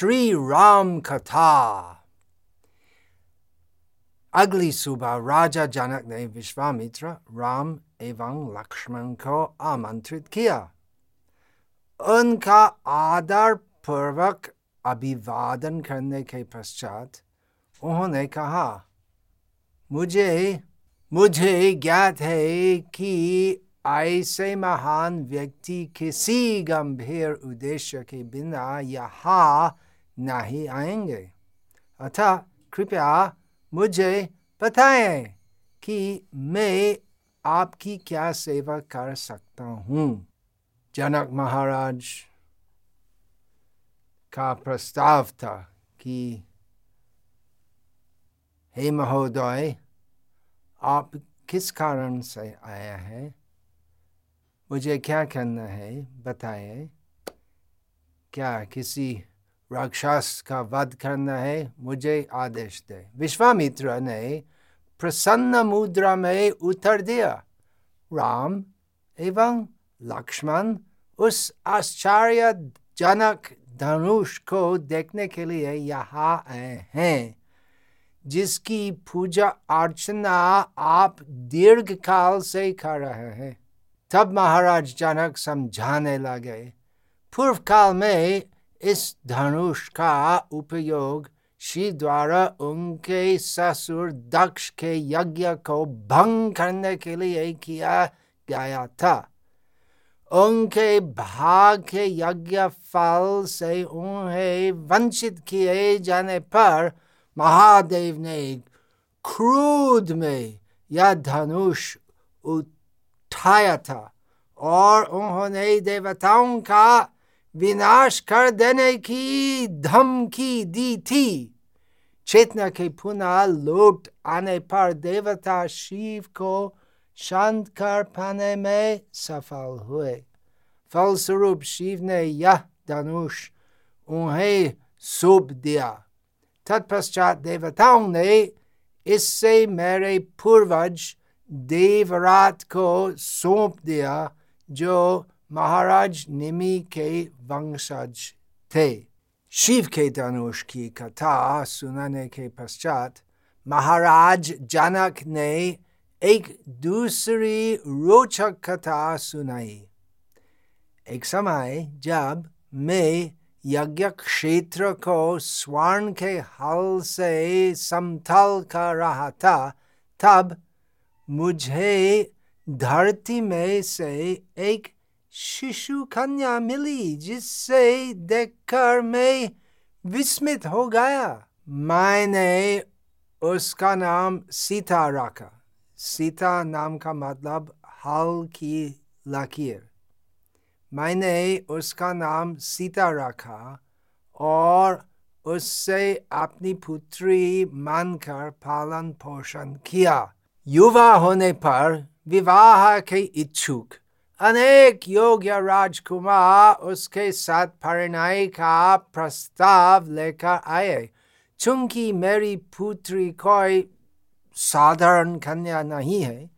श्री राम कथा अगली सुबह राजा जनक ने विश्वामित्र राम एवं लक्ष्मण को आमंत्रित किया उनका आदर पूर्वक अभिवादन करने के पश्चात उन्होंने कहा मुझे मुझे ज्ञात है कि ऐसे महान व्यक्ति किसी गंभीर उद्देश्य के बिना यहाँ नहीं आएँगे। अतः कृपया मुझे बताएँ कि मैं आपकी क्या सेवा कर सकता हूँ। जनक महाराज, का प्रस्ताव था कि, हे महोदय, आप किस कारण से आया है? मुझे क्या करना है? बताइए क्या किसी राक्षस का वध करना है, मुझे आदेश दे। विश्वामित्र ने प्रसन्न मुद्रा में उत्तर दिया, राम एवं लक्ष्मण उस आश्चर्यजनक धनुष को देखने के लिए यहाँ आए हैं, जिसकी पूजा अर्चना आप दीर्घ काल से कर रहे हैं। तब महाराज जनक समझाने लगे पूर्व काल में इस धनुष का उपयोग श्री द्वारा उनके ससुर दक्ष के यज्ञ को भंग करने के लिए किया गया था। उनके भाग के यज्ञ फल से उन्हें वंचित किए जाने पर महादेव ने क्रोध में यह धनुष उठाया था और उन्होंने देवताओं का विनाश कर देने की धमकी दी थी। चेतना के पुनः लौट आने पर देवता शिव को शांत कर पाने में सफल हुए। फलस्वरूप शिव ने यह धनुष उन्हें सौंप दिया। तत्पश्चात देवताओं ने इससे मेरे पूर्वज देवरात को सौंप दिया, जो महाराज निमि के वंशज थे शिव के धनुष की कथा सुनाने के पश्चात महाराज जनक ने एक दूसरी रोचक कथा सुनाई एक समय जब मैं यज्ञ क्षेत्र को स्वर्ण के हल से समतल कर रहा था तब मुझे धरती में से एक शिशु कन्या मिली जिससे देखकर मैं विस्मित हो गया मैंने उसका नाम सीता रखा सीता नाम का मतलब हल की लकीर मैंने उसका नाम सीता रखा और उससे अपनी पुत्री मानकर पालन पोषण किया युवा होने पर विवाह के इच्छुक अनेक योग्य राजकुमार उसके साथ परिणय का प्रस्ताव लेकर आए। चूँकि मेरी पुत्री कोई साधारण कन्या नहीं है,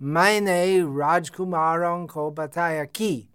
मैंने राजकुमारों को बताया कि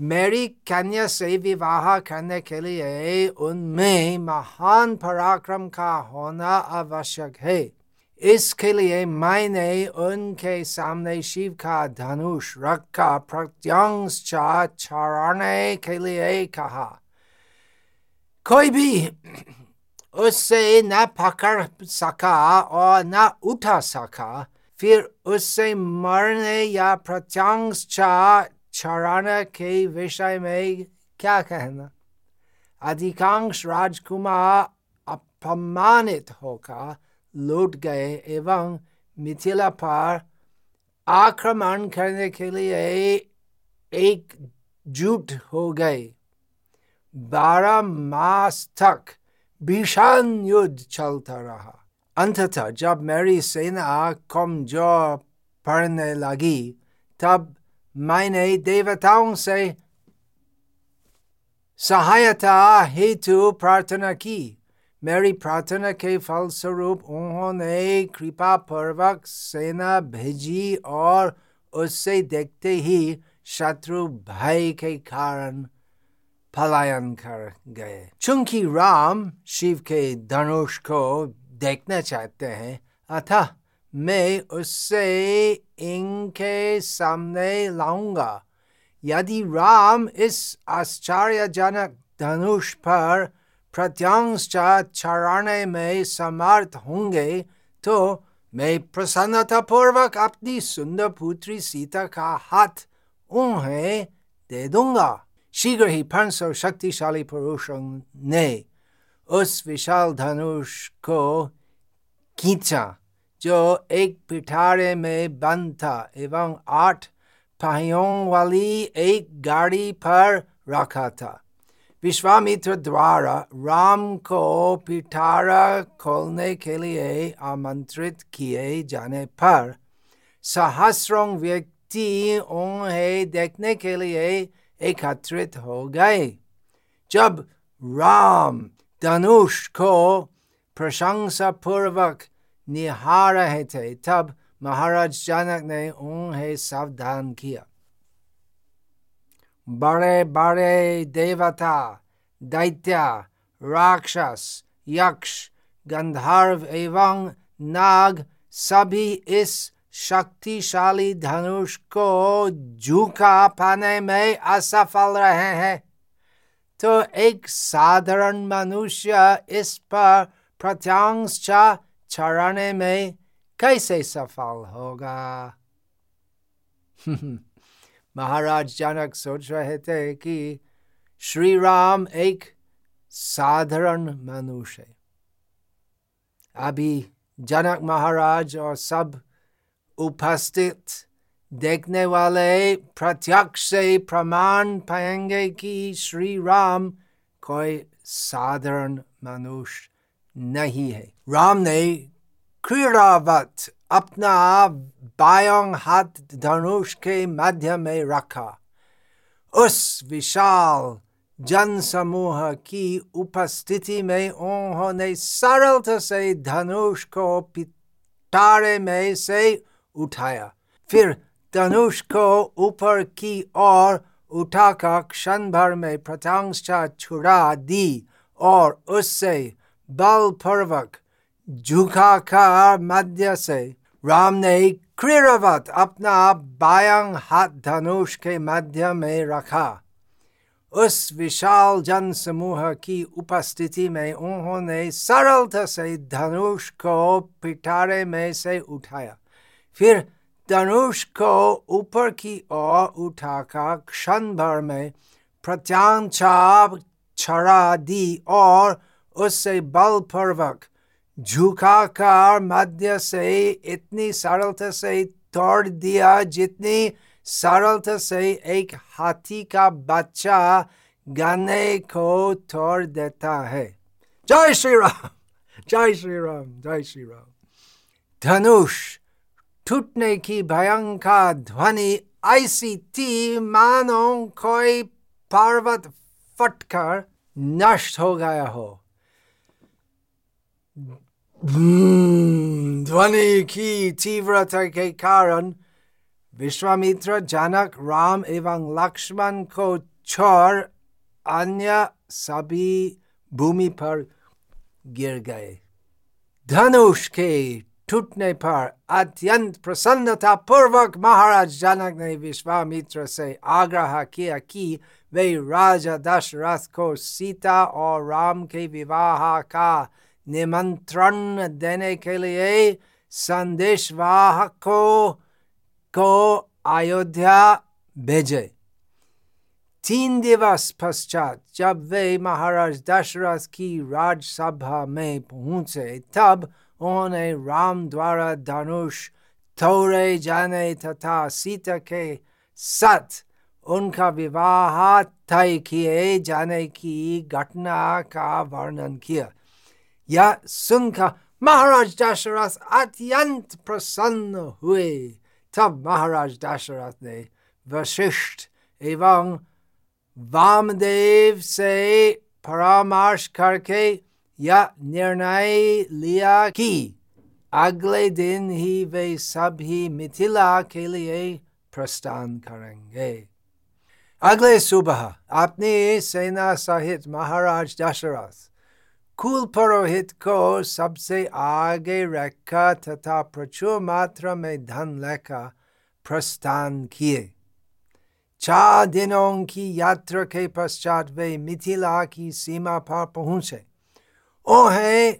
मेरी कन्या से विवाह करने के लिए उनमें महान पराक्रम का होना आवश्यक है। इसके लिए मैंने उनके सामने शिव का धनुष रखा प्रत्यंश चढ़ाने के लिए कहा कोई भी उससे न पकड़ सका और न उठा सका फिर उससे मरने या प्रत्यंश चढ़ाने के विषय में क्या कहना अधिकांश राजकुमार अपमानित होकर लौट गए एवं मिथिला पर आक्रमण करने के लिए एक जुट हो गए। बारह मास तक भीषण युद्ध चलता रहा। अंततः जब मेरी सेना कमज़ोर पड़ने लगी, तब मैंने देवताओं से सहायता हेतु प्रार्थना की। मेरी प्रार्थना के फलस्वरूप उन्होंने कृपा पूर्वक सेना भेजी और उससे देखते ही शत्रु भय के कारण पलायन कर गए चूँकि राम शिव के धनुष को देखना चाहते हैं अतः मैं उससे इनके सामने लाऊँगा यदि राम इस आश्चर्यजनक धनुष पर प्रत्यांश चढ़ाने में समर्थ होंगे तो मैं प्रसन्नता पूर्वक अपनी सुंदर पुत्री सीता का हाथ उन्हें दे दूँगा। शीघ्र ही पाँच शक्तिशाली पुरुषों ने उस विशाल धनुष को खींचा, जो एक पिठारे में बंद था एवं आठ पहियों वाली एक गाड़ी पर रखा था। विश्वामित्र द्वारा राम को पिटारा खोलने के लिए आमंत्रित किए जाने पर सहस्रों व्यक्ति उन्हें देखने के लिए एकत्रित हो गए जब राम धनुष को प्रशंसा पूर्वक निहार रहे थे तब महाराज जनक ने उन्हें सावधान किया बड़े बड़े देवता दैत्य राक्षस यक्ष गंधर्व एवं नाग सभी इस शक्तिशाली धनुष को झुका पाने में असफल रहे हैं तो एक साधारण मनुष्य इस पर प्रत्यांश चढ़ाने में कैसे सफल होगा महाराज जनक सोच रहे थे कि श्री राम एक साधारण मनुष्य है। अभी जनक महाराज और सब उपस्थित देखने वाले प्रत्यक्ष से प्रमाण पाएँगे कि श्री राम कोई साधारण मनुष्य नहीं है। राम ने क्रीड़ावत अपना बायों हाथ धनुष के मध्य में रखा। उस विशाल जन समूह की उपस्थिति में उन्होंने सरलता से धनुष को पिटारे में से उठाया। फिर धनुष को ऊपर की ओर उठाकर क्षण भर में प्रत्यंशा छुड़ा दी और उससे बलपूर्वक झुका झुकाकर मध्य से राम ने क्रीड़वत अपना बायंग हाथ धनुष के मध्य में रखा उस विशाल जन समूह की उपस्थिति में उन्होंने सरलता से धनुष को पिटारे में से उठाया फिर धनुष को ऊपर की ओर उठाकर क्षण भर में प्रत्यांचा छड़ा दी और उससे बलपूर्वक झुकाकर मध्य से इतनी सरलता से तोड़ दिया, जितनी सरलता से एक हाथी का बच्चा गाने को तोड़ देता है। जय श्री राम जय श्री राम जय श्री राम धनुष टूटने की भयंकर ध्वनि, ऐसी थी मानो कोई पर्वत फटकर नष्ट हो गया हो। ध्वनि की तीव्रता के कारण विश्वामित्र जनक राम एवं लक्ष्मण को छोड़ अन्य सभी भूमि पर गिर गए धनुष के टूटने पर अत्यंत प्रसन्नता पूर्वक महाराज जनक ने विश्वामित्र से आग्रह किया कि वे राजा दशरथ को सीता और राम के विवाह का निमंत्रण देने के लिए संदेशवाहकों को अयोध्या भेजे। तीन दिवस पश्चात जब वे महाराज दशरथ की राजसभा में पहुँचे, तब उन्होंने राम द्वारा धनुष थोड़े जाने तथा सीता के साथ उनका विवाह तय किए जाने की घटना का वर्णन किया। यह सुनकर महाराज दशरथ अत्यंत प्रसन्न हुए। तब महाराज दशरथ ने वशिष्ठ एवं वामदेव से परामर्श करके यह निर्णय लिया कि अगले दिन ही वे सभी मिथिला के लिए प्रस्थान करेंगे। अगले सुबह अपनी सेना सहित महाराज दशरथ कुल पुरोहित को सबसे आगे रखा तथा प्रचुर मात्रा में धन लेकर प्रस्थान किए। चार दिनों की यात्रा के पश्चात वे मिथिला की सीमा पर पहुँचे। ओहे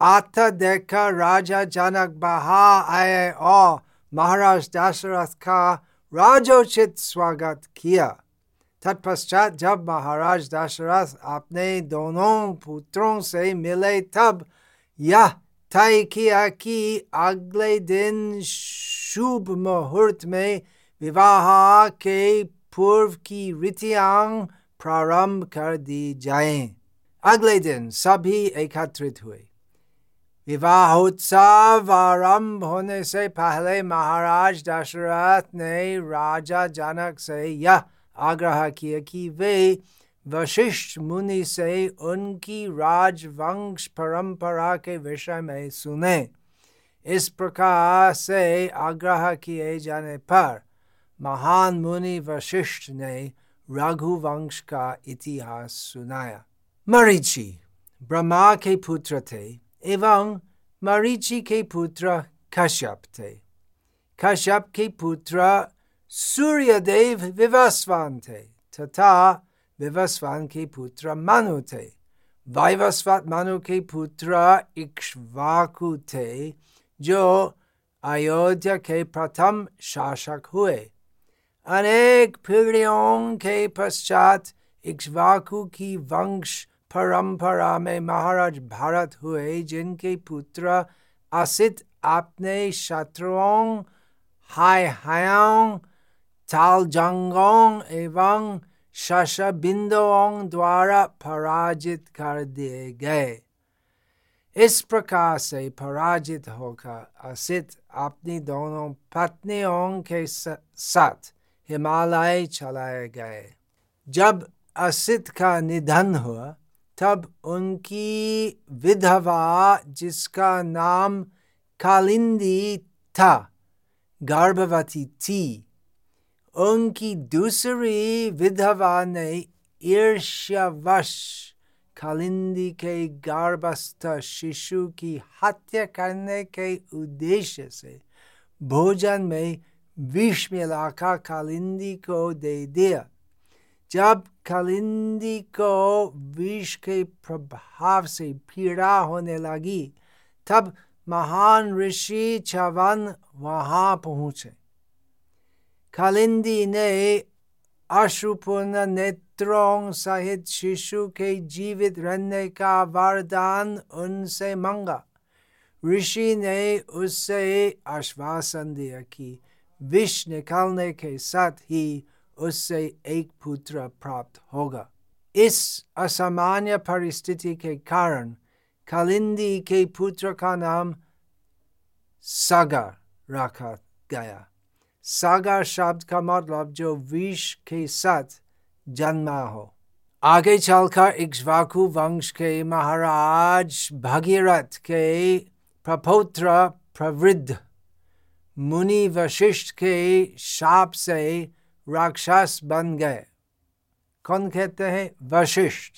आता देखा राजा जनक बहा आए और महाराज दशरथ का राजोचित स्वागत किया। तत्पश्चात जब महाराज दशरथ अपने दोनों पुत्रों से मिले, तब यह तय किया कि अगले दिन शुभ मुहूर्त में विवाह के पूर्व की रीतियाँ प्रारंभ कर दी जाएँ। अगले दिन सभी एकत्रित हुए विवाहोत्सव आरंभ होने से पहले महाराज दशरथ ने राजा जनक से यह आग्रह किया कि वे वशिष्ठ मुनि से उनकी राजवंश परंपरा के विषय में सुने। इस प्रकार से आग्रह किए जाने पर महान मुनि वशिष्ठ ने रघुवंश का इतिहास सुनाया। मरीचि, ब्रह्मा के पुत्र थे एवं मरीचि के पुत्र कश्यप थे। कश्यप के पुत्र तथा विवस्वान के पुत्र मनु थे वायवस्वत मनु के पुत्र इक्ष्वाकु थे जो अयोध्या के प्रथम शासक हुए अनेक पीढ़ियों के पश्चात इक्ष्वाकु की वंश परंपरा में महाराज भारत हुए जिनके पुत्र असित अपने शत्रुओं हाय हायों तालजंगों एवं शशबिंदुओं द्वारा पराजित कर दिए गए इस प्रकार से पराजित होकर असित अपनी दोनों पत्नियों के साथ हिमालय चलाए गए जब असित का निधन हुआ तब उनकी विधवा जिसका नाम कालिंदी था गर्भवती थी उनकी दूसरी विधवा ने ईर्ष्यावश कालिंदी के गर्भस्थ शिशु की हत्या करने के उद्देश्य से भोजन में विष मिलाकर कालिंदी को दे दिया। जब कालिंदी को विष के प्रभाव से पीड़ा होने लगी, तब महान ऋषि चवन वहाँ पहुँचे। कालिंदी ने अशुपूर्ण नेत्रों सहित शिशु के जीवित रहने का वरदान उनसे मांगा ऋषि ने उससे आश्वासन दिया कि विष निकालने के साथ ही उससे एक पुत्र प्राप्त होगा इस असामान्य परिस्थिति के कारण कालिंदी के पुत्र का नाम सागर रखा गया सागर शब्द का मतलब जो विष के साथ जन्मा हो। आगे चलकर इक्ष्वाकु वंश के महाराज भगीरथ के प्रपौत्र प्रवृद्ध मुनि वशिष्ठ के शाप से राक्षस बन गए। कौन कहते हैं? वशिष्ठ।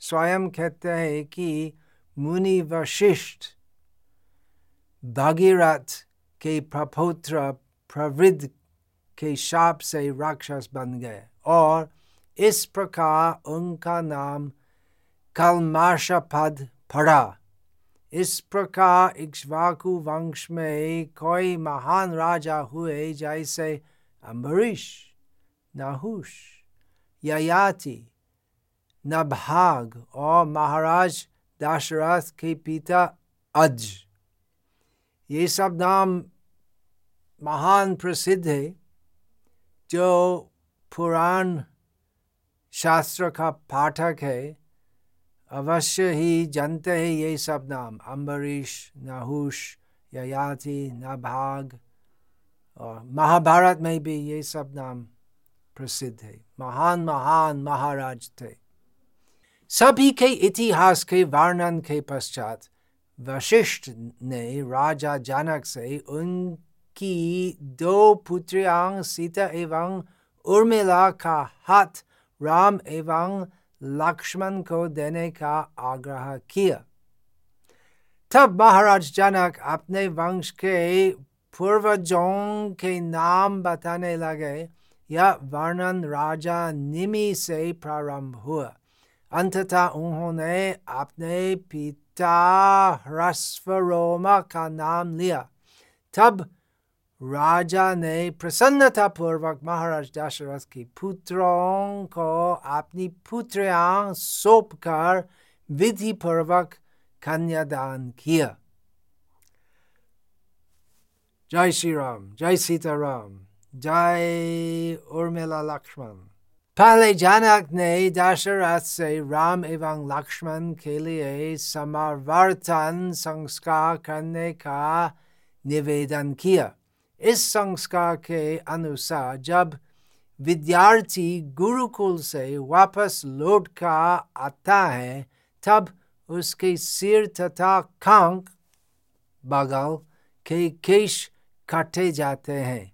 स्वयं कहते हैं कि मुनि वशिष्ठ भागीरथ के प्रपुत्र प्रवृद्ध के शाप से राक्षस बन गए और इस प्रकार उनका नाम कलमाशपद पड़ा इस प्रकार इक्ष्वाकु वंश में कोई महान राजा हुए जैसे अम्बरीश नहुष ययाति नभाग और महाराज दशरथ के पिता अज ये सब नाम महान प्रसिद्ध है, जो पुराण शास्त्र का पाठक है। अवश्य ही जानते हैं ये सब नाम अम्बरीश नहुष ययाति, नभाग, और महाभारत में भी ये सब नाम प्रसिद्ध है। महान महान महाराज थे। सभी के इतिहास के वर्णन के पश्चात वशिष्ठ ने राजा जनक से उनकी दो पुत्रियाँ सीता एवं उर्मिला का हाथ राम एवं लक्ष्मण को देने का आग्रह किया तब महाराज जनक अपने वंश के पूर्वजों के नाम बताने लगे यह वर्णन राजा निमि से प्रारंभ हुआ अंततः उन्होंने अपने पिता ह्रस्वरोमा का नाम लिया तब राजा ने प्रसन्नता पूर्वक महाराज दशरथ की पुत्रों को अपनी पुत्रियाँ सौंप कर विधि पूर्वक कन्यादान किया जय श्री राम जय सीताराम जय उर्मिला लक्ष्मण पहले जनक ने दशरथ से राम एवं लक्ष्मण के लिए समावर्तन संस्कार करने का निवेदन किया इस संस्कार के अनुसार जब विद्यार्थी गुरुकुल से वापस लौट का आता है, तब उसके सिर तथा खांक बगल के केश काटे जाते हैं।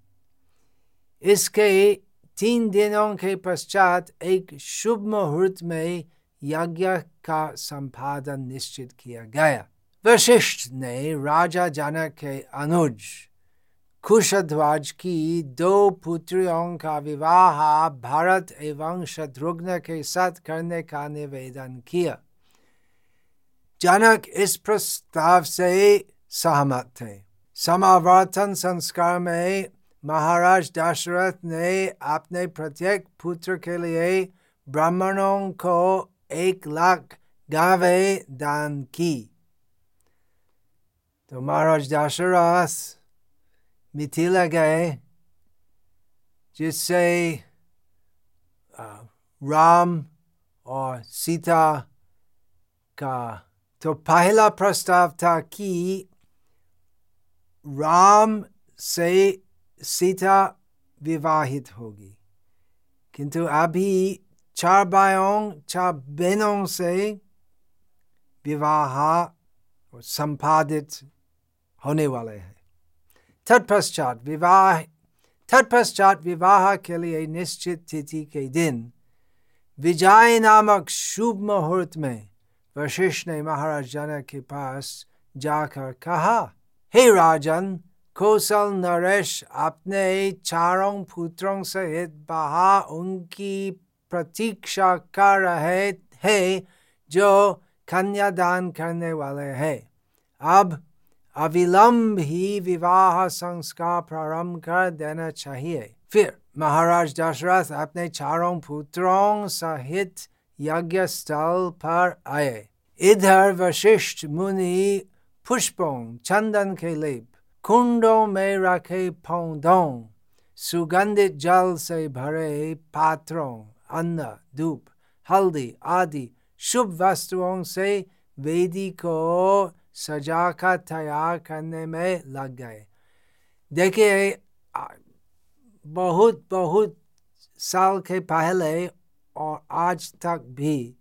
इसके तीन दिनों के पश्चात एक शुभ मुहूर्त में यज्ञ का संपादन निश्चित किया गया। वशिष्ठ ने राजा जनक के अनुज कुशध्वज की दो पुत्रियों का विवाह भारत एवं शत्रुघ्न के साथ करने का निवेदन किया। जनक इस प्रस्ताव से सहमत थे। समावर्तन संस्कार में महाराज दशरथ ने अपने प्रत्येक पुत्र के लिए ब्राह्मणों को एक लाख गावे दान की। तो महाराज दशरथ मिथिला गए जिससे राम और सीता का तो पहला प्रस्ताव था कि राम से सीता विवाहित होगी किंतु अभी चार भाइयों चार बहनों से विवाह संपादित होने वाले हैं तत्पश्चात विवाह तत्पश्चात विवाह के लिए निश्चित तिथि के दिन विजय नामक शुभ मुहूर्त में वशिष्ठ ने महाराज जनक के पास जाकर कहा, हे राजन, कौशल नरेश, अपने चारों पुत्रों सहित बहा उनकी प्रतीक्षा कर रहे हैं जो कन्यादान करने वाले हैं। अब अविलंब ही विवाह संस्कार प्रारंभ कर देना चाहिए। फिर, महाराज दशरथ अपने चारों पुत्रों सहित यज्ञ स्थल पर आए। इधर वशिष्ठ मुनि पुष्पों, चंदन के लेप, कुंडों में रखे पौधों, सुगंधित जल से भरे पात्रों, अन्न, धूप, हल्दी आदि शुभ वस्तुओं से वेदी को सजा का तैयार करने में लग गए। देखिए बहुत बहुत साल के पहले और आज तक भी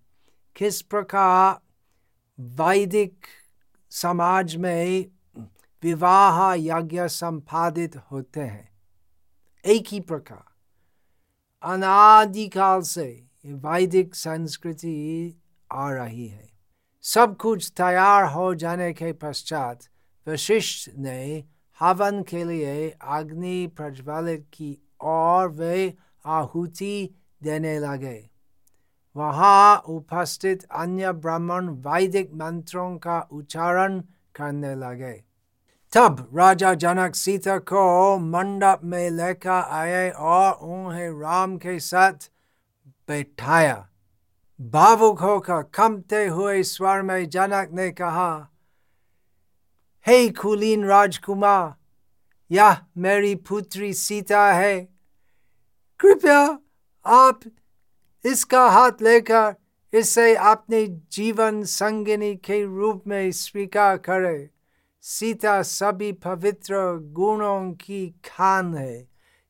किस प्रकार वैदिक समाज में विवाह यज्ञ संपादित होते हैं? एक ही प्रकार। अनादिकाल से वैदिक संस्कृति आ रही है। सब कुछ तैयार हो जाने के पश्चात वशिष्ठ ने हवन के लिए अग्नि प्रज्वलित की और वे आहुति देने लगे। वहाँ उपस्थित अन्य ब्राह्मण वैदिक मंत्रों का उच्चारण करने लगे। तब राजा जनक सीता को मंडप में लेकर आए और उन्हें राम के साथ बैठाया। भावुक होकर कमते हुए स्वर में जनक ने कहा हे hey, कुलीन राजकुमार यह मेरी पुत्री सीता है कृपया आप इसका हाथ लेकर इसे अपने जीवन संगिनी के रूप में स्वीकार करें सीता सभी पवित्र गुणों की खान है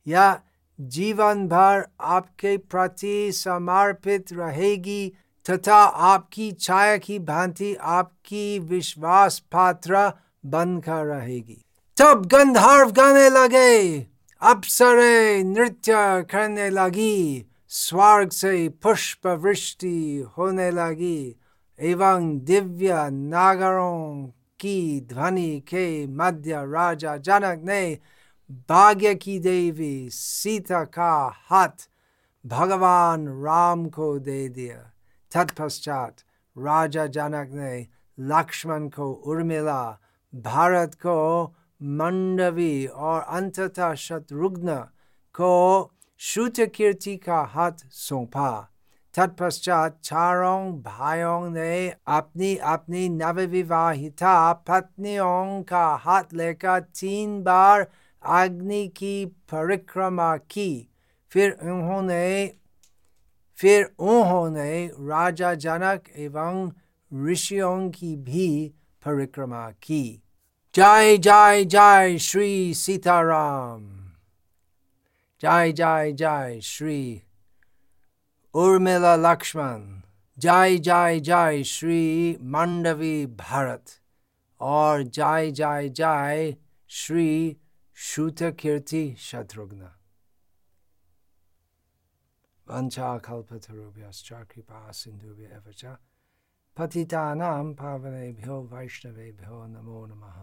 या जीवन भर आपके प्रति समर्पित रहेगी तथा आपकी छाया की भांति आपकी विश्वास पात्र बनकर रहेगी। तब गंधर्व गाने लगे, अप्सरे नृत्य करने लगी, स्वर्ग से पुष्प वृष्टि होने लगी, एवं दिव्य नागरों की ध्वनि के मध्य राजा जनक ने भाग्य की देवी सीता का हाथ भगवान राम को दे दिया। तत्पश्चात राजा जनक ने लक्ष्मण को उर्मिला, भारत को मंडवी और अंततः शत्रुघ्न को श्रुत कीर्ति का हाथ सौंपा। तत्पश्चात चारों भाइयों ने अपनी अपनी नवविवाहिता पत्नियों का हाथ लेकर तीन बार अग्नि की परिक्रमा की। फिर उन्होंने फिर उन्होंने राजा जनक एवं ऋषियों की भी परिक्रमा की। जय जय जय श्री सीताराम। जय जय जय श्री उर्मिला लक्ष्मण। जय जय जय श्री मंडवी भारत। और जय जय जय श्री श्रुत कीर्ति शत्रुघ्न वंशाकल्पतरुभ्यश्च कृपा सिन्धुभ्य एव च पतितानां पावनेभ्यो वैष्णवेभ्यो नमो नमः